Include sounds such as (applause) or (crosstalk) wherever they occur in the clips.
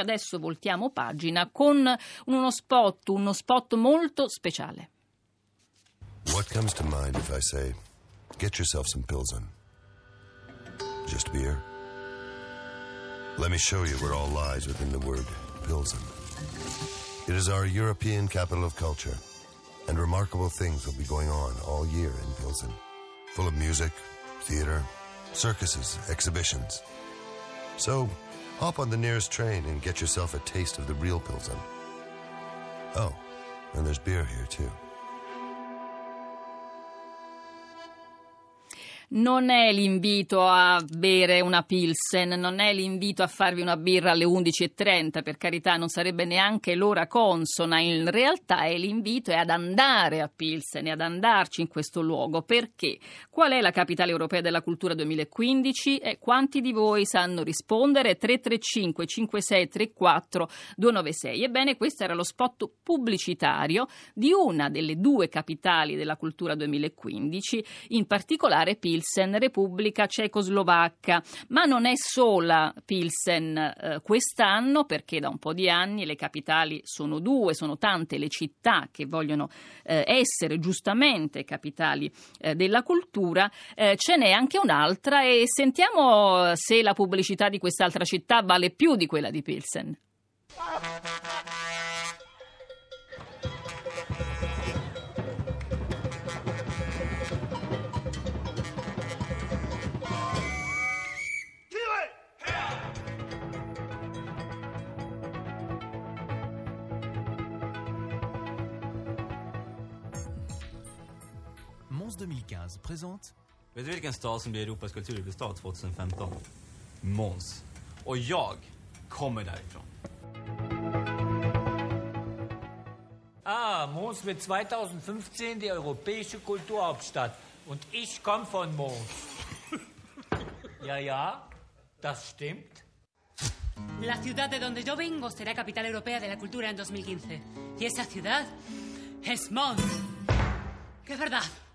Adesso voltiamo pagina con uno spot, uno spot molto speciale. What comes to mind if I say, get yourself some Pilsen? Just beer? Let me show you where all lies within the word Pilsen. It is our European capital of culture, and remarkable things will be going on all year in Pilsen. Full of music, theater, circuses, exhibitions. So, hop on the nearest train and get yourself a taste of the real Pilsen. Oh, and there's beer here too. Non è l'invito a bere una Pilsen, non è l'invito a farvi una birra alle 11.30, per carità non sarebbe neanche l'ora consona, in realtà è l'invito è ad andare a Pilsen e ad andarci in questo luogo. Perché? Qual è la capitale europea della cultura 2015 e quanti di voi sanno rispondere? 335 5634 296. Ebbene, questo era lo spot pubblicitario di una delle due capitali della cultura 2015, in particolare Pilsen Pilsen, Repubblica Cecoslovacca. Ma non è sola Pilsen eh, quest'anno, perché da un po' di anni le capitali sono due, sono tante le città che vogliono eh, essere giustamente capitali eh, della cultura. Eh, ce n'è anche un'altra e sentiamo se la pubblicità di quest'altra città vale più di quella di Pilsen. 2015 présente Vet du vilken stad som blir Europas kulturhuvudstad 2015? Måns. Och jag kommer därifrån. Ah, Mons wird 2015 die europäische Kulturhauptstadt. Und ich komme von Mons. (laughs) ja, ja, das stimmt. La ciudad de donde yo vengo será capital europea de la cultura en 2015. Y esa ciudad es Mons. ¡Qué verdad!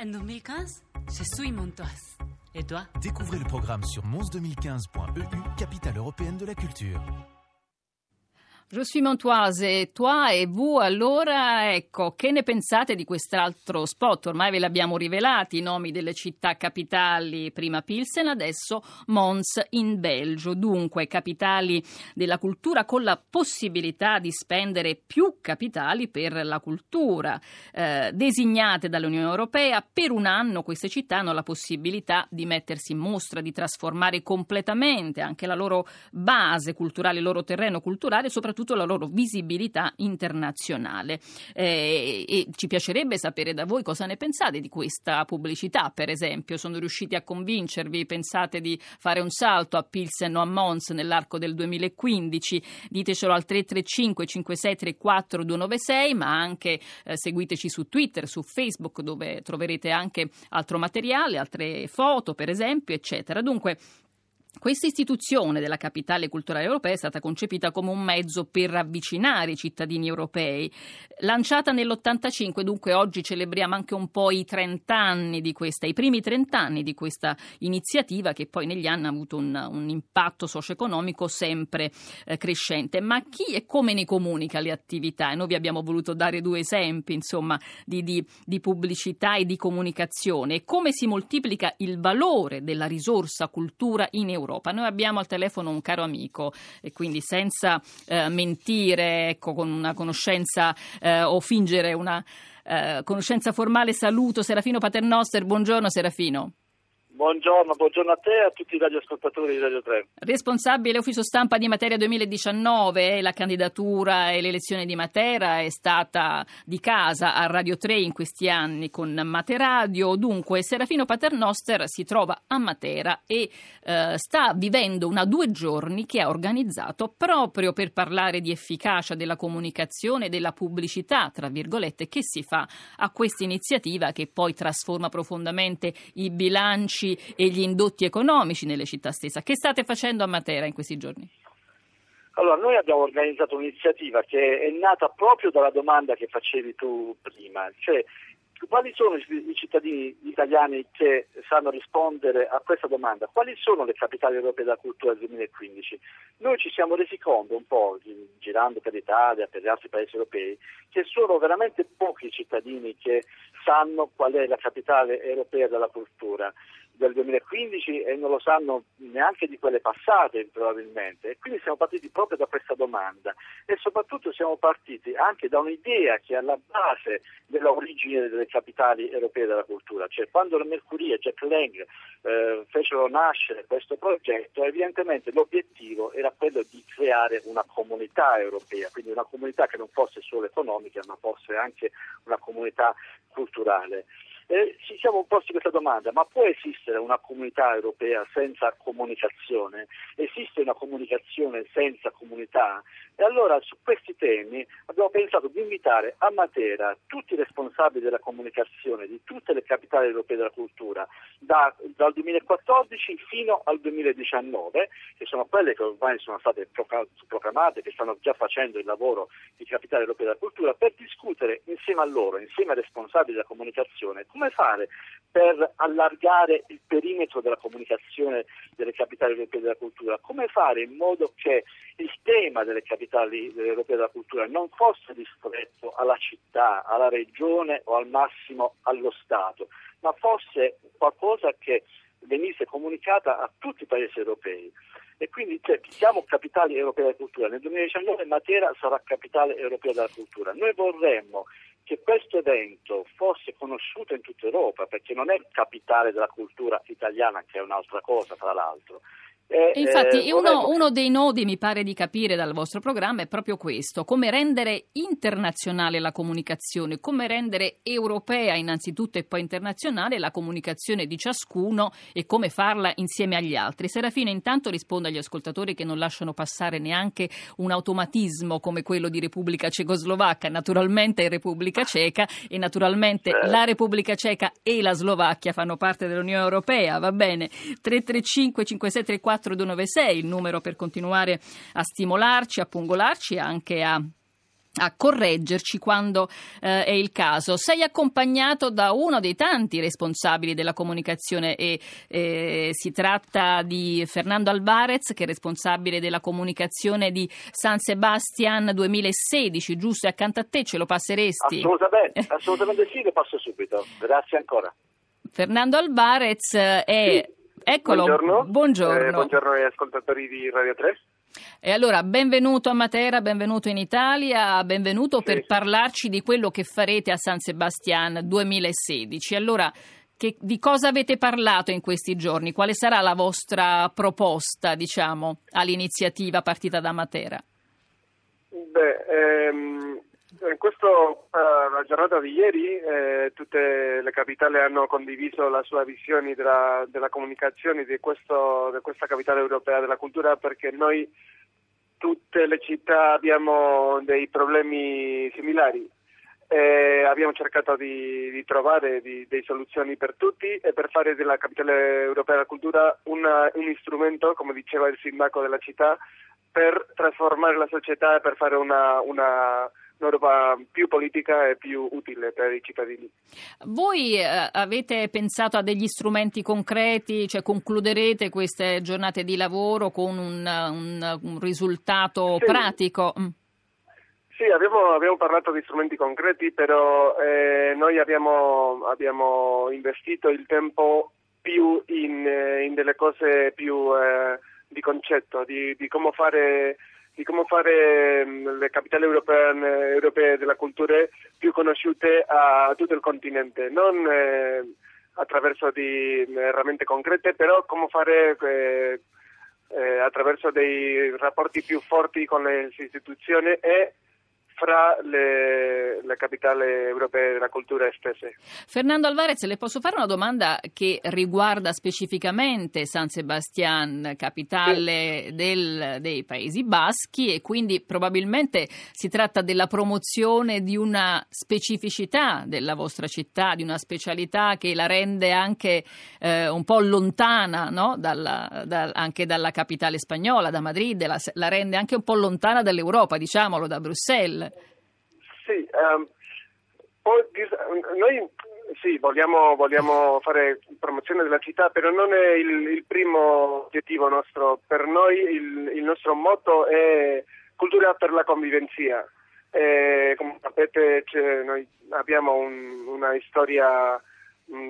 En 2015, je suis Montoise. Et toi? Découvrez le programme sur mons2015.eu, capitale européenne de la culture. Je suis Montoise, toi e vous, allora ecco, che ne pensate di quest'altro spot? Ormai ve l'abbiamo rivelati, i nomi delle città capitali, prima Pilsen, adesso Mons in Belgio, dunque capitali della cultura con la possibilità di spendere più capitali per la cultura, eh, designate dall'Unione Europea, per un anno queste città hanno la possibilità di mettersi in mostra, di trasformare completamente anche la loro base culturale, il loro terreno culturale, soprattutto soprattutto la loro visibilità internazionale. Eh, e ci piacerebbe sapere da voi cosa ne pensate di questa pubblicità, per esempio. Sono riusciti a convincervi? Pensate di fare un salto a Pilsen o a Mons nell'arco del 2015? Ditecelo al 335 5634 296, ma anche eh, seguiteci su Twitter, su Facebook, dove troverete anche altro materiale, altre foto, per esempio, eccetera. Dunque, questa istituzione della capitale culturale europea è stata concepita come un mezzo per avvicinare i cittadini europei. Lanciata nell'85, dunque oggi celebriamo anche un po' i 30 anni di questa, i primi 30 anni di questa iniziativa che poi negli anni ha avuto un, un impatto socio-economico sempre eh, crescente. Ma chi e come ne comunica le attività? E noi vi abbiamo voluto dare due esempi insomma, di, di, di pubblicità e di comunicazione e come si moltiplica il valore della risorsa cultura in Europa. Europa. Noi abbiamo al telefono un caro amico e quindi senza eh, mentire, ecco, con una conoscenza eh, o fingere una eh, conoscenza formale, saluto Serafino Paternoster. Buongiorno Serafino. Buongiorno, buongiorno, a te e a tutti i radioascoltatori di Radio 3. Responsabile ufficio stampa di Matera 2019, la candidatura e l'elezione di Matera è stata di casa a Radio 3 in questi anni con Materadio. Dunque, Serafino Paternoster si trova a Matera e eh, sta vivendo una due giorni che ha organizzato proprio per parlare di efficacia della comunicazione e della pubblicità, tra virgolette, che si fa a questa iniziativa che poi trasforma profondamente i bilanci merci e gli indotti economici nelle città stesse. Che state facendo a Matera in questi giorni? Allora, noi abbiamo organizzato un'iniziativa che è nata proprio dalla domanda che facevi tu prima, cioè quali sono i cittadini italiani che sanno rispondere a questa domanda? Quali sono le capitali europee della cultura del 2015? Noi ci siamo resi conto un po', girando per l'Italia, per gli altri paesi europei, che sono veramente pochi cittadini che sanno qual è la capitale europea della cultura del 2015 e non lo sanno neanche di quelle passate probabilmente. E quindi siamo partiti proprio da questa domanda. E soprattutto siamo partiti anche da un'idea che è alla base dell'origine delle capitali europee della cultura, cioè quando la Mercuria e Jack Lang eh, fecero nascere questo progetto evidentemente l'obiettivo era quello di creare una comunità europea, quindi una comunità che non fosse solo economica ma fosse anche una comunità culturale. Eh, ci siamo posti questa domanda, ma può esistere una comunità europea senza comunicazione? Esiste una comunicazione senza comunità? E allora su questi temi abbiamo pensato di invitare a Matera tutti i responsabili della comunicazione di tutte le capitali europee della cultura, da, dal 2014 fino al 2019, che sono quelle che ormai sono state proclamate, che stanno già facendo il lavoro di capitali europee della cultura, per discutere insieme a loro, insieme ai responsabili della comunicazione, come fare per allargare il perimetro della comunicazione delle capitali europee della cultura, come fare in modo che il tema delle capitali europee della cultura non fosse ristretto alla città, alla regione o al massimo allo Stato, ma fosse qualcosa che venisse comunicata a tutti i paesi europei. E quindi cioè, siamo capitali europee della cultura. Nel 2019 Matera sarà capitale europea della cultura. Noi vorremmo che questo evento fosse conosciuto in tutta Europa, perché non è capitale della cultura italiana, che è un'altra cosa, tra l'altro, eh, infatti eh, uno, uno, dei nodi, mi pare di capire dal vostro programma, è proprio questo, come rendere internazionale la comunicazione, come rendere europea innanzitutto e poi internazionale la comunicazione di ciascuno e come farla insieme agli altri. Serafina intanto risponde agli ascoltatori che non lasciano passare neanche un automatismo come quello di Repubblica Cecoslovacca, naturalmente è Repubblica Ceca e naturalmente eh. la Repubblica Ceca e la Slovacchia fanno parte dell'Unione Europea, va bene? 335 5734 4296, il numero per continuare a stimolarci, a pungolarci e anche a a correggerci quando eh, è il caso. Sei accompagnato da uno dei tanti responsabili della comunicazione e eh, si tratta di Fernando Alvarez che è responsabile della comunicazione di San Sebastian 2016, giusto? E accanto a te ce lo passeresti? Assolutamente, assolutamente sì, lo passo subito. Grazie ancora. Fernando Alvarez è... Sì Eccolo, buongiorno. Buongiorno. Eh, buongiorno agli ascoltatori di Radio 3. E allora, benvenuto a Matera, benvenuto in Italia, benvenuto sì. per parlarci di quello che farete a San Sebastian 2016. Allora, che, di cosa avete parlato in questi giorni? Quale sarà la vostra proposta, diciamo, all'iniziativa partita da Matera? Beh, ehm, in questo, uh, la giornata di ieri eh, tutte le capitali hanno condiviso la sua visione della, della comunicazione di, questo, di questa capitale europea della cultura perché noi tutte le città abbiamo dei problemi similari. Eh, abbiamo cercato di, di trovare delle soluzioni per tutti e per fare della capitale europea della cultura una, un strumento, come diceva il sindaco della città, per trasformare la società e per fare una, una un'Europa più politica e più utile per i cittadini. Voi eh, avete pensato a degli strumenti concreti, cioè concluderete queste giornate di lavoro con un, un, un risultato sì. pratico? Mm. Sì, abbiamo, abbiamo, parlato di strumenti concreti, però eh, noi abbiamo, abbiamo, investito il tempo più in, eh, in delle cose più eh, di concetto, di, di come fare di come fare mm, le capitali europee, europee, della cultura più conosciute a tutto il continente, non eh, attraverso di mm, herramiente concrete, però come fare eh, eh, attraverso dei rapporti più forti con le istituzioni e fra le, le, capitali europee della cultura stesse. Fernando Alvarez, le posso fare una domanda che riguarda specificamente San Sebastian, capitale sì. del, dei Paesi Baschi e quindi probabilmente si tratta della promozione di una specificità della vostra città, di una specialità che la rende anche eh, un po' lontana no? dalla, da, anche dalla capitale spagnola, da Madrid, la, la rende anche un po' lontana dall'Europa, diciamolo, da Bruxelles. Sì, um, noi sì, vogliamo, vogliamo, fare promozione della città, però non è il, il primo obiettivo nostro. Per noi il, il, nostro motto è cultura per la convivenza. Come sapete noi abbiamo un, una storia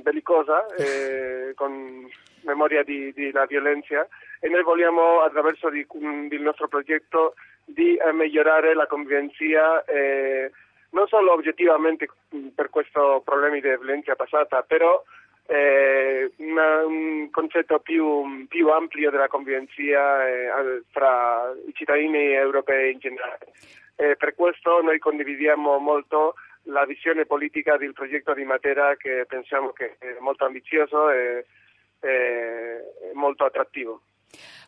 bellicosa (laughs) eh, con memoria di, di la violenza e noi vogliamo attraverso di, il nostro progetto di eh, migliorare la convivenza eh, non solo oggettivamente per questi problemi di violenza passata, però eh, una, un concetto più, più, ampio della convivenza eh, fra i cittadini europei in generale. E per questo noi condividiamo molto la visione politica del progetto di Matera che pensiamo che è molto ambizioso e, molto attrattivo.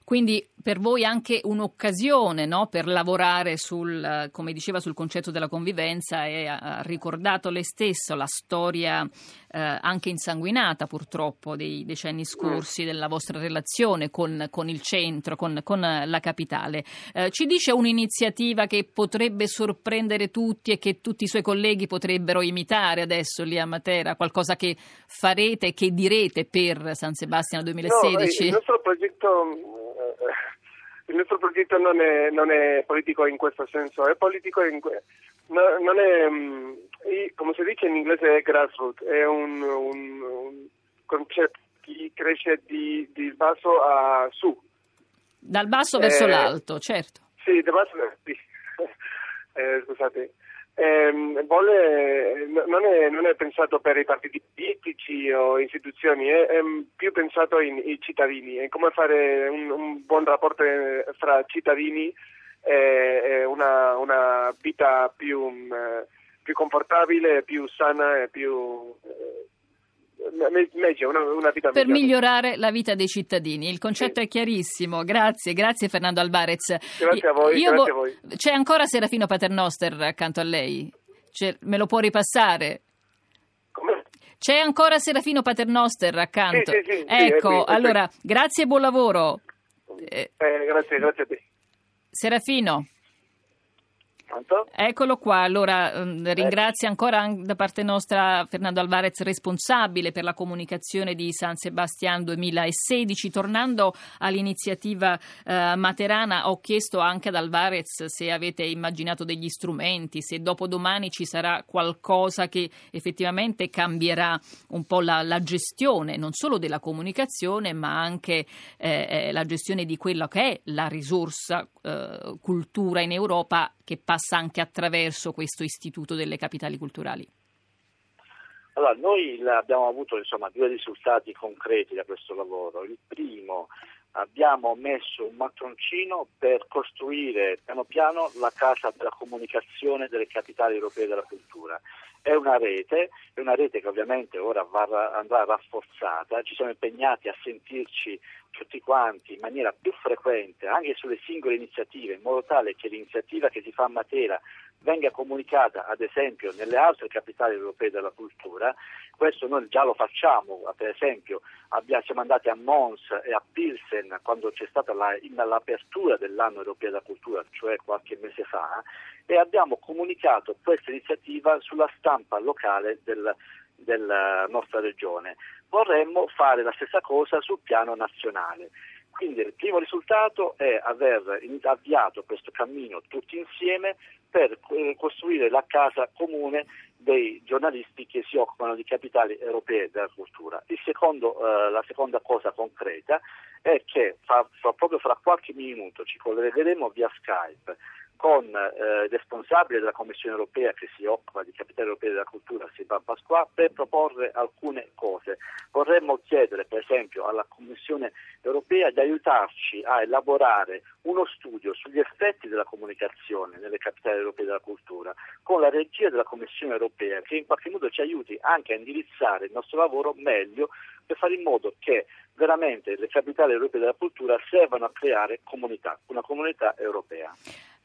Quindi per voi anche un'occasione no? per lavorare sul, come diceva, sul concetto della convivenza e ha ricordato lei stesso la storia eh, anche insanguinata purtroppo dei decenni scorsi della vostra relazione con, con il centro, con, con la capitale. Eh, ci dice un'iniziativa che potrebbe sorprendere tutti e che tutti i suoi colleghi potrebbero imitare adesso lì a Matera, qualcosa che farete e che direte per San Sebastiano 2016? No, il nostro progetto il nostro progetto non è, non è, politico in questo senso, è politico in, no, non è, mm, come si dice in inglese, è grassroots, è un, un, un concetto che cresce di, di, basso a su. Dal basso verso eh, l'alto, certo. Sì, da basso, sì. (laughs) eh, scusate eh, vuole, non, è, non, è, pensato per i partiti politici o istituzioni, è, è più pensato ai cittadini, in come fare un, un, buon rapporto eh, fra cittadini e una, una, vita più, mm, più, confortabile, più sana e più eh, una, una vita per migliore. migliorare la vita dei cittadini. Il concetto sì. è chiarissimo. Grazie, grazie Fernando Alvarez. Grazie a voi. Io grazie vo- a voi. C'è ancora Serafino Paternoster accanto a lei? C'è, me lo può ripassare? C'è ancora Serafino Paternoster accanto? Sì, sì, sì, ecco, allora, grazie e buon lavoro. Eh, grazie, grazie a te. Serafino. Eccolo qua, allora ehm, ringrazio ancora da parte nostra Fernando Alvarez, responsabile per la comunicazione di San Sebastian 2016. Tornando all'iniziativa eh, materana, ho chiesto anche ad Alvarez se avete immaginato degli strumenti, se dopodomani ci sarà qualcosa che effettivamente cambierà un po' la, la gestione, non solo della comunicazione, ma anche eh, eh la gestione di quella che è la risorsa eh, cultura in Europa che passa anche attraverso questo istituto delle capitali culturali? Allora, noi abbiamo avuto insomma, due risultati concreti da questo lavoro. Il primo, abbiamo messo un mattoncino per costruire piano piano la casa della comunicazione delle capitali europee della cultura. È una rete, è una rete che ovviamente ora va, andrà rafforzata, ci siamo impegnati a sentirci tutti quanti in maniera più frequente anche sulle singole iniziative, in modo tale che l'iniziativa che si fa a Matera venga comunicata ad esempio nelle altre capitali europee della cultura. Questo noi già lo facciamo, per esempio abbiamo, siamo andati a Mons e a Pilsen quando c'è stata la, l'apertura dell'anno europeo della cultura, cioè qualche mese fa, e abbiamo comunicato questa iniziativa sulla stampa locale del, della nostra regione. Vorremmo fare la stessa cosa sul piano nazionale. Quindi il primo risultato è aver avviato questo cammino tutti insieme per costruire la casa comune dei giornalisti che si occupano di capitali europee della cultura. Secondo, eh, la seconda cosa concreta è che fa, fa, proprio fra qualche minuto ci collegheremo via Skype con eh, il responsabile della Commissione europea che si occupa di capitali europei della cultura, Silvan Pasqua, per proporre alcune cose. Vorremmo chiedere, per esempio, alla Commissione europea di aiutarci a elaborare uno studio sugli effetti della comunicazione nelle capitali europee della cultura, con la regia della Commissione europea, che in qualche modo ci aiuti anche a indirizzare il nostro lavoro meglio per fare in modo che veramente le capitali europee della cultura servano a creare comunità, una comunità europea.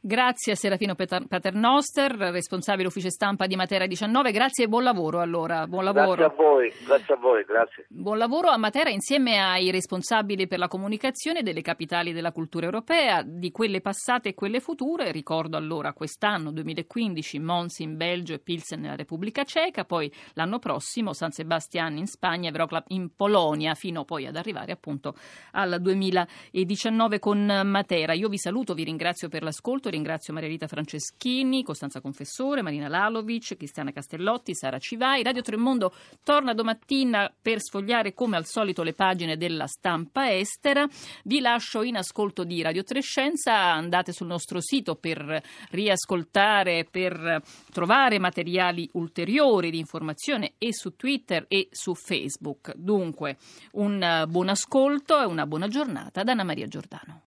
Grazie a Serafino Paternoster, responsabile ufficio stampa di Matera 19. Grazie e buon lavoro allora. Buon lavoro. Grazie a voi, grazie a voi, grazie. Buon lavoro a Matera insieme ai responsabili per la comunicazione delle capitali della cultura europea, di quelle passate e quelle future. Ricordo allora quest'anno 2015 Mons in Belgio e Pilsen nella Repubblica Ceca, poi l'anno prossimo San Sebastian in Spagna e Wroclaw in Polonia, fino poi ad arrivare appunto al 2019 con Matera. Io vi saluto, vi ringrazio per l'ascolto ringrazio Maria Rita Franceschini, Costanza Confessore, Marina Lalovic, Cristiana Castellotti, Sara Civai. Radio Tremondo torna domattina per sfogliare come al solito le pagine della stampa estera. Vi lascio in ascolto di Radio Trescenza, andate sul nostro sito per riascoltare, per trovare materiali ulteriori di informazione e su Twitter e su Facebook. Dunque, un buon ascolto e una buona giornata da Anna Maria Giordano.